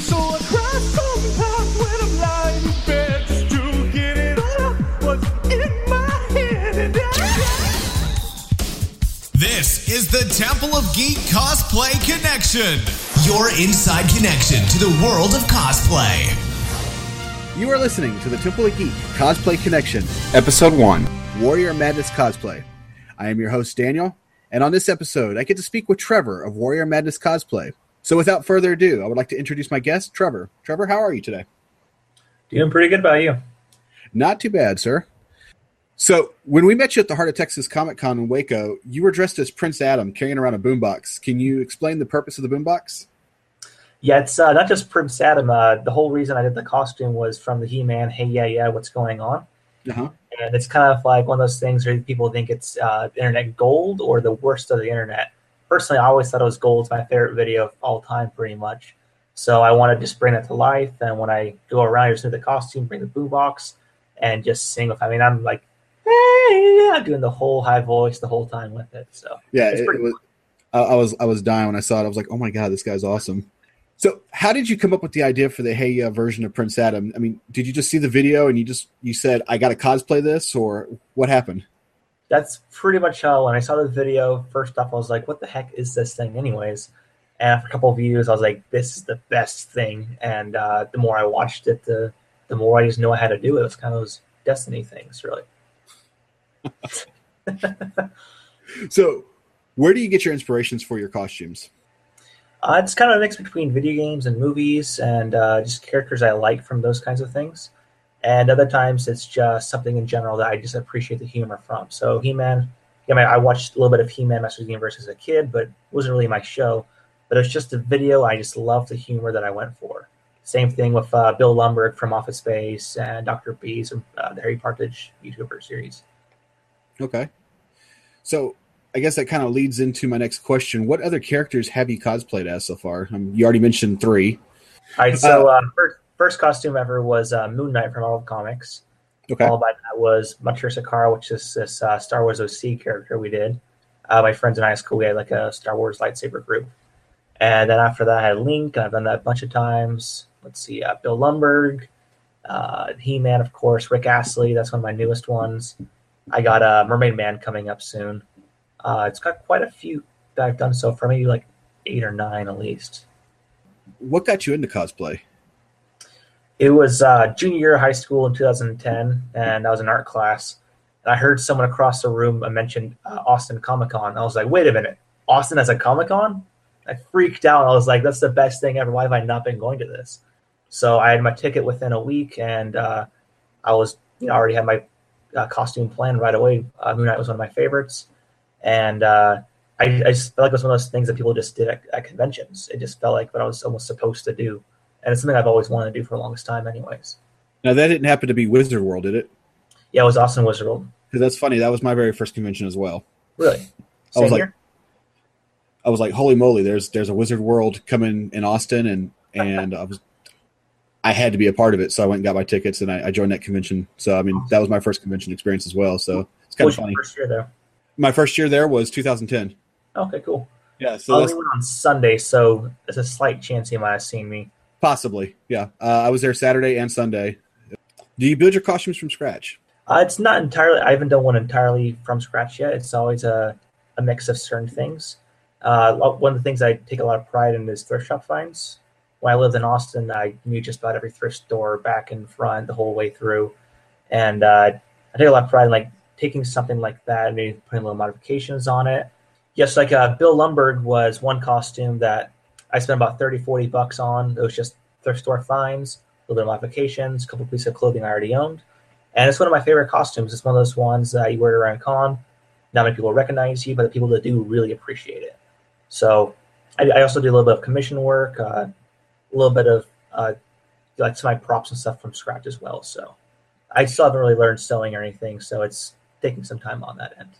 So I cry sometimes when I'm lying in bed just to get it all out what's in my head. This is the Temple of Geek Cosplay Connection, your inside connection to the world of cosplay. You are listening to the Temple of Geek Cosplay Connection, Episode 1 Warrior Madness Cosplay. I am your host, Danniel, and on this episode, I get to speak with Trevor of Warrior Madness Cosplay. So without further ado, I would like to introduce my guest, Trevor. Trevor, how are you today? Doing pretty good about you. Not too bad, sir. So, when we met you at the Heart of Texas Comic Con in Waco, you were dressed as Prince Adam carrying around a boombox. Can you explain the purpose of the boombox? Yeah, it's uh, not just Prince Adam. Uh, the whole reason I did the costume was from the He-Man. Hey, yeah, yeah, what's going on? Uh-huh. And it's kind of like one of those things where people think it's uh, internet gold or the worst of the internet. Personally, I always thought it was gold's my favorite video of all time, pretty much. So I wanted to just bring that to life. And when I go around, I just do the costume, bring the boombox, and just sing with. I mean, I'm like, hey, yeah, doing the whole high voice the whole time with it. So Yeah, It's it, pretty it was. I, I was I was dying when I saw it. I was like, "Oh my god, this guy's awesome!" So, how did you come up with the idea for the Hey version of Prince Adam? I mean, did you just see the video and you just you said, "I got to cosplay this," or what happened? That's pretty much how when I saw the video, first off, I was like, what the heck is this thing, anyways? And after a couple of views, I was like, this is the best thing. And uh, the more I watched it, the the more I just knew I had to do it. It was kind of those destiny things, really. So, where do you get your inspirations for your costumes? Uh, it's kind of a mix between video games and movies and uh, just characters I like from those kinds of things. And other times it's just something in general that I just appreciate the humor from. So He-Man, I watched a little bit of He-Man Masters of the Universe as a kid, but it wasn't really my show. But it's just a video. I just love the humor that I went for. Same thing with uh, Bill Lumbergh from Office Space and Dr. Bees from uh, the Harry Partridge YouTuber series. Okay. So, I guess that kind of leads into my next question. What other characters have you cosplayed as so far? Um, you already mentioned three. All right, so uh, first, first costume ever was uh, Moon Knight from Marvel Comics. Okay. Followed by that was Matur Sakara, which is this uh, Star Wars OC character we did. Uh, my friends and I school, we had like a Star Wars lightsaber group. And then after that, I had Link. I've done that a bunch of times. Let's see, uh, Bill Lumbergh, uh, He Man, of course, Rick Astley. That's one of my newest ones. I got uh, Mermaid Man coming up soon. Uh, it's got quite a few that I've done so far, maybe like eight or nine at least. What got you into cosplay? It was uh, junior year of high school in 2010, and I was in art class. And I heard someone across the room mention uh, Austin Comic Con. I was like, wait a minute, Austin has a Comic Con? I freaked out. I was like, that's the best thing ever. Why have I not been going to this? So I had my ticket within a week, and uh, I was, you know, already had my uh, costume planned right away. Uh, Moon Knight was one of my favorites, and uh, I, I just felt like it was one of those things that people just did at, at conventions. It just felt like what I was almost supposed to do and it's something I've always wanted to do for the longest time, anyways. Now, that didn't happen to be Wizard World, did it? Yeah, it was Austin Wizard World. Because that's funny. That was my very first convention as well. Really? I was Same like, here? I was like, holy moly! There's there's a Wizard World coming in Austin, and and I was, I had to be a part of it, so I went and got my tickets, and I, I joined that convention. So I mean, that was my first convention experience as well. So it's kind What of funny. first year there? My first year there was 2010. Okay, cool. Yeah, so uh, that's only went on Sunday, so there's a slight chance he might have seen me. Possibly yeah. Uh, I was there Saturday and Sunday. Do you build your costumes from scratch? Uh, it's not entirely. I haven't done one entirely from scratch yet. It's always a, a mix of certain things. Uh, one of the things I take a lot of pride in is thrift shop finds. When I lived in Austin, I knew just about every thrift store back and front the whole way through, and uh, I take a lot of pride in like taking something like that and maybe putting little modifications on it. Yes, like uh, Bill Lumbergh was one costume that I spent about 30, 40 bucks on. It was just thrift store finds, a little bit of modifications, a couple pieces of clothing I already owned. And it's one of my favorite costumes. It's one of those ones that you wear around con. Not many people recognize you, but the people that do really appreciate it. So I, I also do a little bit of commission work, uh, a little bit of uh, like some of my props and stuff from scratch as well. So I still haven't really learned sewing or anything, so it's taking some time on that end.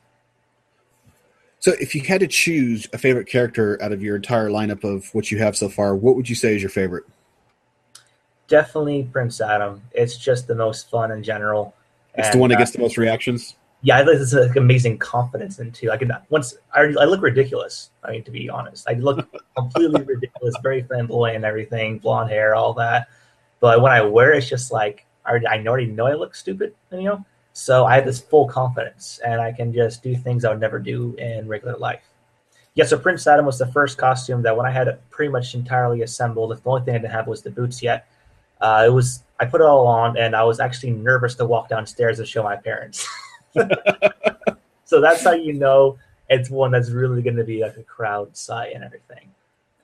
So, if you had to choose a favorite character out of your entire lineup of what you have so far, what would you say is your favorite? Definitely Prince Adam. It's just the most fun in general. It's And, the one that uh, gets the most reactions. yeah, I think this is like amazing confidence into. I can once I I look ridiculous. I mean, to be honest, I look completely ridiculous, very flamboyant, and everything, blonde hair, all that. But when I wear it, it's just like I already, I already know I look stupid, you know. So I have this full confidence, and I can just do things I would never do in regular life. Yeah, so Prince Adam was the first costume that when I had it pretty much entirely assembled, the only thing I didn't have was the boots yet. Uh, it was I put it all on, and I was actually nervous to walk downstairs and show my parents. so that's how you know it's one that's really going to be like a crowd sight and everything.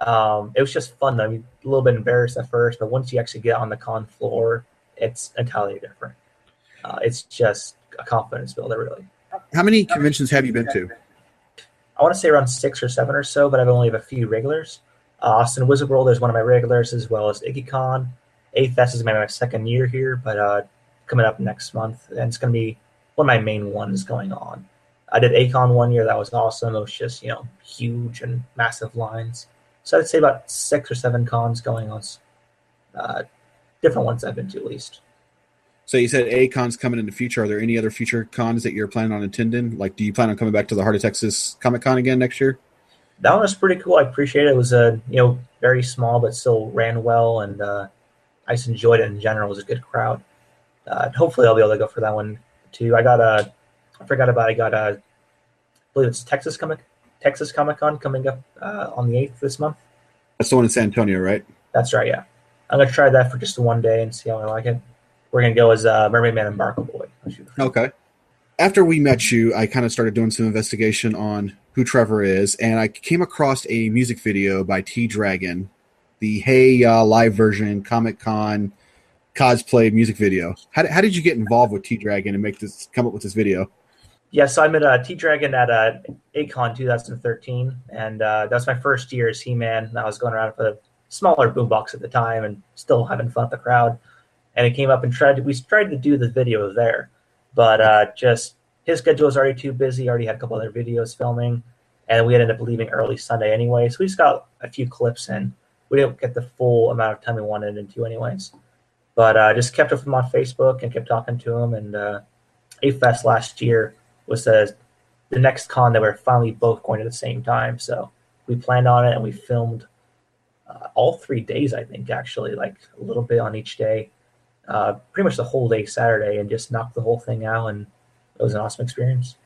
Um, it was just fun. I mean, a little bit embarrassed at first, but once you actually get on the con floor, it's entirely different. Uh, it's just a confidence builder, really. How many conventions have you been to? I want to say around six or seven or so, but I've only have a few regulars. Uh, Austin Wizard World is one of my regulars, as well as Ikkicon. A-Fest is my second year here, but uh, coming up next month, and it's going to be one of my main ones going on. I did A-Kon one year, that was awesome. It was just, you know, huge and massive lines. So I'd say about six or seven cons going on. Uh, different ones I've been to at least. So you said A-Kon's coming in the future. Are there any other future cons that you're planning on attending? Like, do you plan on coming back to the Heart of Texas Comic Con again next year? That one was pretty cool. I appreciate it. It was a you know very small but still ran well, and uh, I just enjoyed it in general. It was a good crowd. Uh, hopefully, I'll be able to go for that one too. I got a, I forgot about. It. I got a, I believe it's Texas Comic Texas Comic Con coming up uh, on the eighth this month. That's the one in San Antonio, right? That's right. Yeah, I'm gonna try that for just one day and see how I like it we're gonna go as uh, Mermaid Man and Barnacle Boy. Okay. After we met you, I kind of started doing some investigation on who Trevor is, and I came across a music video by T Dragon, the Hey Ya live version Comic Con cosplay music video. How, how did you get involved with T Dragon and make this come up with this video? Yeah, so I met uh, T Dragon at uh, A-Kon 2013, and uh, that was my first year as He Man. I was going around with a smaller boombox at the time and still having fun with the crowd and it came up and tried to, we tried to do the video there, but uh, just his schedule was already too busy. Already had a couple other videos filming, and we ended up leaving early Sunday anyway. So we just got a few clips in. We didn't get the full amount of time we wanted into, anyways. But uh, just kept up with him on Facebook and kept talking to him. And uh, A-Fest last year was the the next con that we are finally both going at the same time. So we planned on it and we filmed uh, all three days. I think actually, like a little bit on each day uh, pretty much the whole day Saturday and just knocked the whole thing out, and it was an awesome experience.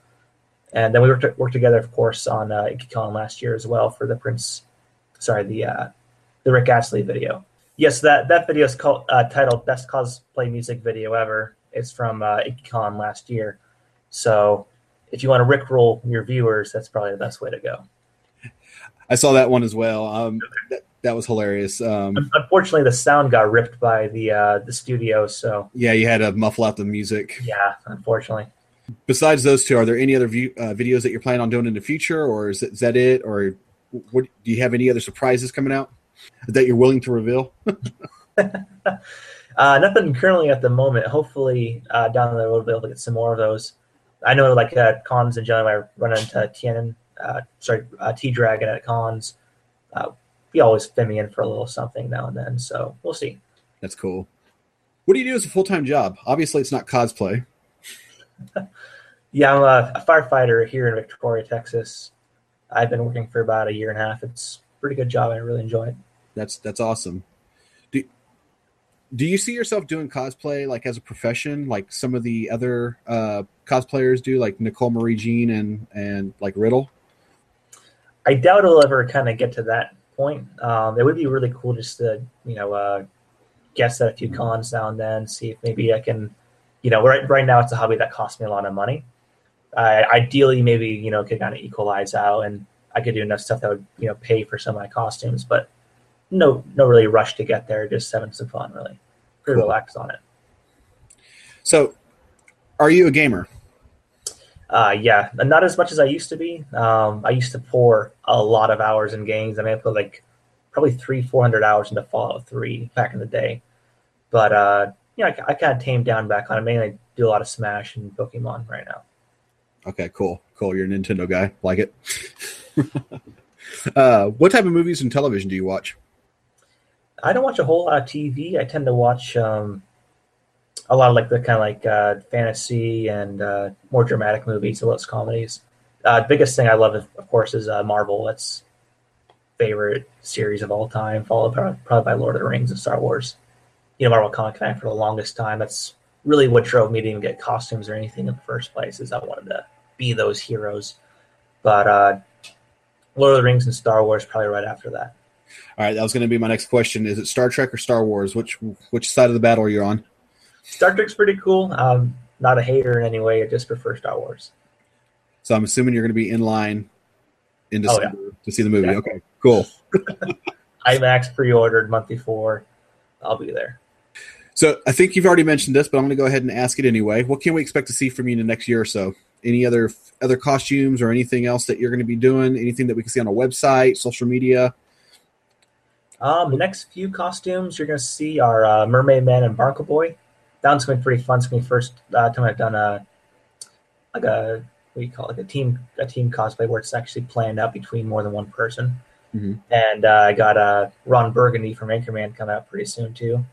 And then we worked worked together, of course, on uh, last year as well for the Prince, sorry, the uh, the Rick Astley video. Yes, that that video is called uh, titled "Best Cosplay Music Video Ever." It's from uh, last year. So if you want to rickroll your viewers, that's probably the best way to go. I saw that one as well. Um, that, that was hilarious. Um, Unfortunately, the sound got ripped by the uh, the studio, so yeah, you had to muffle out the music. Yeah, unfortunately. Besides those two, are there any other view, uh, videos that you're planning on doing in the future, or is, it, is that it? Or what, do you have any other surprises coming out that you're willing to reveal? uh, nothing currently at the moment. Hopefully, uh, down the road, we'll be able to get some more of those. I know, like uh, cons in general, I run into Tianan, uh, sorry, uh, T Dragon at cons. He always fit me in for a little something now and then. So we'll see. That's cool. What do you do as a full time job? Obviously, it's not cosplay. yeah, I'm a, a, firefighter here in Victoria, Texas. I've been working for about a year and a half. It's a pretty good job. I really enjoy it. That's that's awesome. Do do you see yourself doing cosplay like as a profession, like some of the other uh, cosplayers do, like Nicole Marie Jean and and like Riddle? I doubt it'll ever kind of get to that point. Um, it would be really cool just to you know uh, guess at a few cons now and then, see if maybe I can. You know, right right now it's a hobby that costs me a lot of money. I, ideally, maybe you know could kind of equalize out, and I could do enough stuff that would you know pay for some of my costumes, but no no really rush to get there. Just having some fun, really. Pretty cool. relaxed on it. So, are you a gamer? Uh, yeah, not as much as I used to be. Um, I used to pour a lot of hours in games. I mean, I put like probably three, four hundred hours into Fallout Three back in the day. But uh, you know, I, I kind of tamed down back on it. Mainly, I do a lot of Smash and Pokemon right now. Okay, cool, cool. You're a Nintendo guy, like it. uh, what type of movies and television do you watch? I don't watch a whole lot of TV. I tend to watch um, a lot of like the kind of like uh, fantasy and uh, more dramatic movies, well as comedies. Uh, biggest thing I love, of course, is uh, Marvel. That's favorite series of all time, followed by, probably by Lord of the Rings and Star Wars. You know, Marvel comic fan for the longest time. That's really what drove me to even get costumes or anything in the first place. Is I wanted to be those heroes. But uh, Lord of the Rings and Star Wars probably right after that. All right, that was going to be my next question. Is it Star Trek or Star Wars? Which which side of the battle are you on? Star Trek's pretty cool. Um, not a hater in any way. I just prefer Star Wars. So I'm assuming you're going to be in line in Oh, yeah. December to see the movie. Yeah. Okay, cool. IMAX pre-ordered month before. I'll be there. So I think you've already mentioned this, but I'm going to go ahead and ask it anyway. What can we expect to see from you in the next year or so? Any other other costumes or anything else that you're going to be doing? Anything that we can see on a website, social media? Um, the next few costumes you're gonna see are uh, Mermaid Man and Barnacle Boy. That one's gonna be pretty fun. It's be first uh, time I've done a like a what do you call it? Like a team a team cosplay where it's actually planned out between more than one person. Mhm. And uh, I got uh, Ron Burgundy from Anchorman coming out pretty soon too,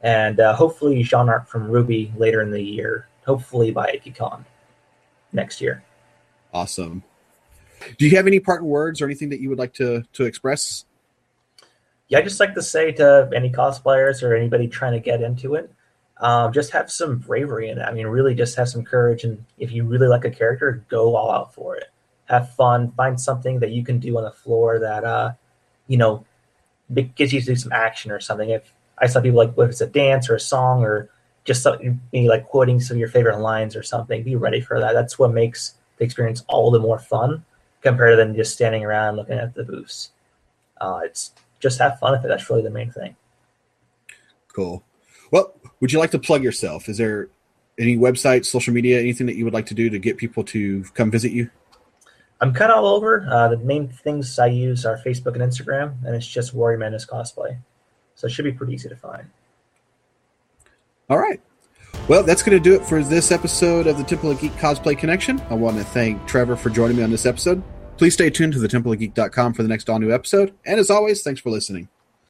and uh, hopefully Jaune Arc from RWBY later in the year. Hopefully by Ikkicon next year. Awesome. Do you have any parting words or anything that you would like to to express? yeah, I just like to say to any cosplayers or anybody trying to get into it, um, just have some bravery in it. I mean, really, just have some courage, and if you really like a character, go all out for it. Have fun. Find something that you can do on the floor that uh, you know gets you to do some action or something. If I saw people like, if it's a dance or a song or just something, like quoting some of your favorite lines or something, be ready for that. That's what makes the experience all the more fun compared to than just standing around looking at the booths. Uh, it's just have fun with it. That's really the main thing. Cool. Well, would you like to plug yourself? Is there any website, social media, anything that you would like to do to get people to come visit you? I'm kind of all over. Uh, the main things I use are Facebook and Instagram, and it's just Warrior Madness cosplay. So it should be pretty easy to find. All right. Well, that's going to do it for this episode of the Temple of Geek Cosplay Connection. I want to thank Trevor for joining me on this episode. Please stay tuned to the templeofgeek.com for the next all new episode. And as always, thanks for listening.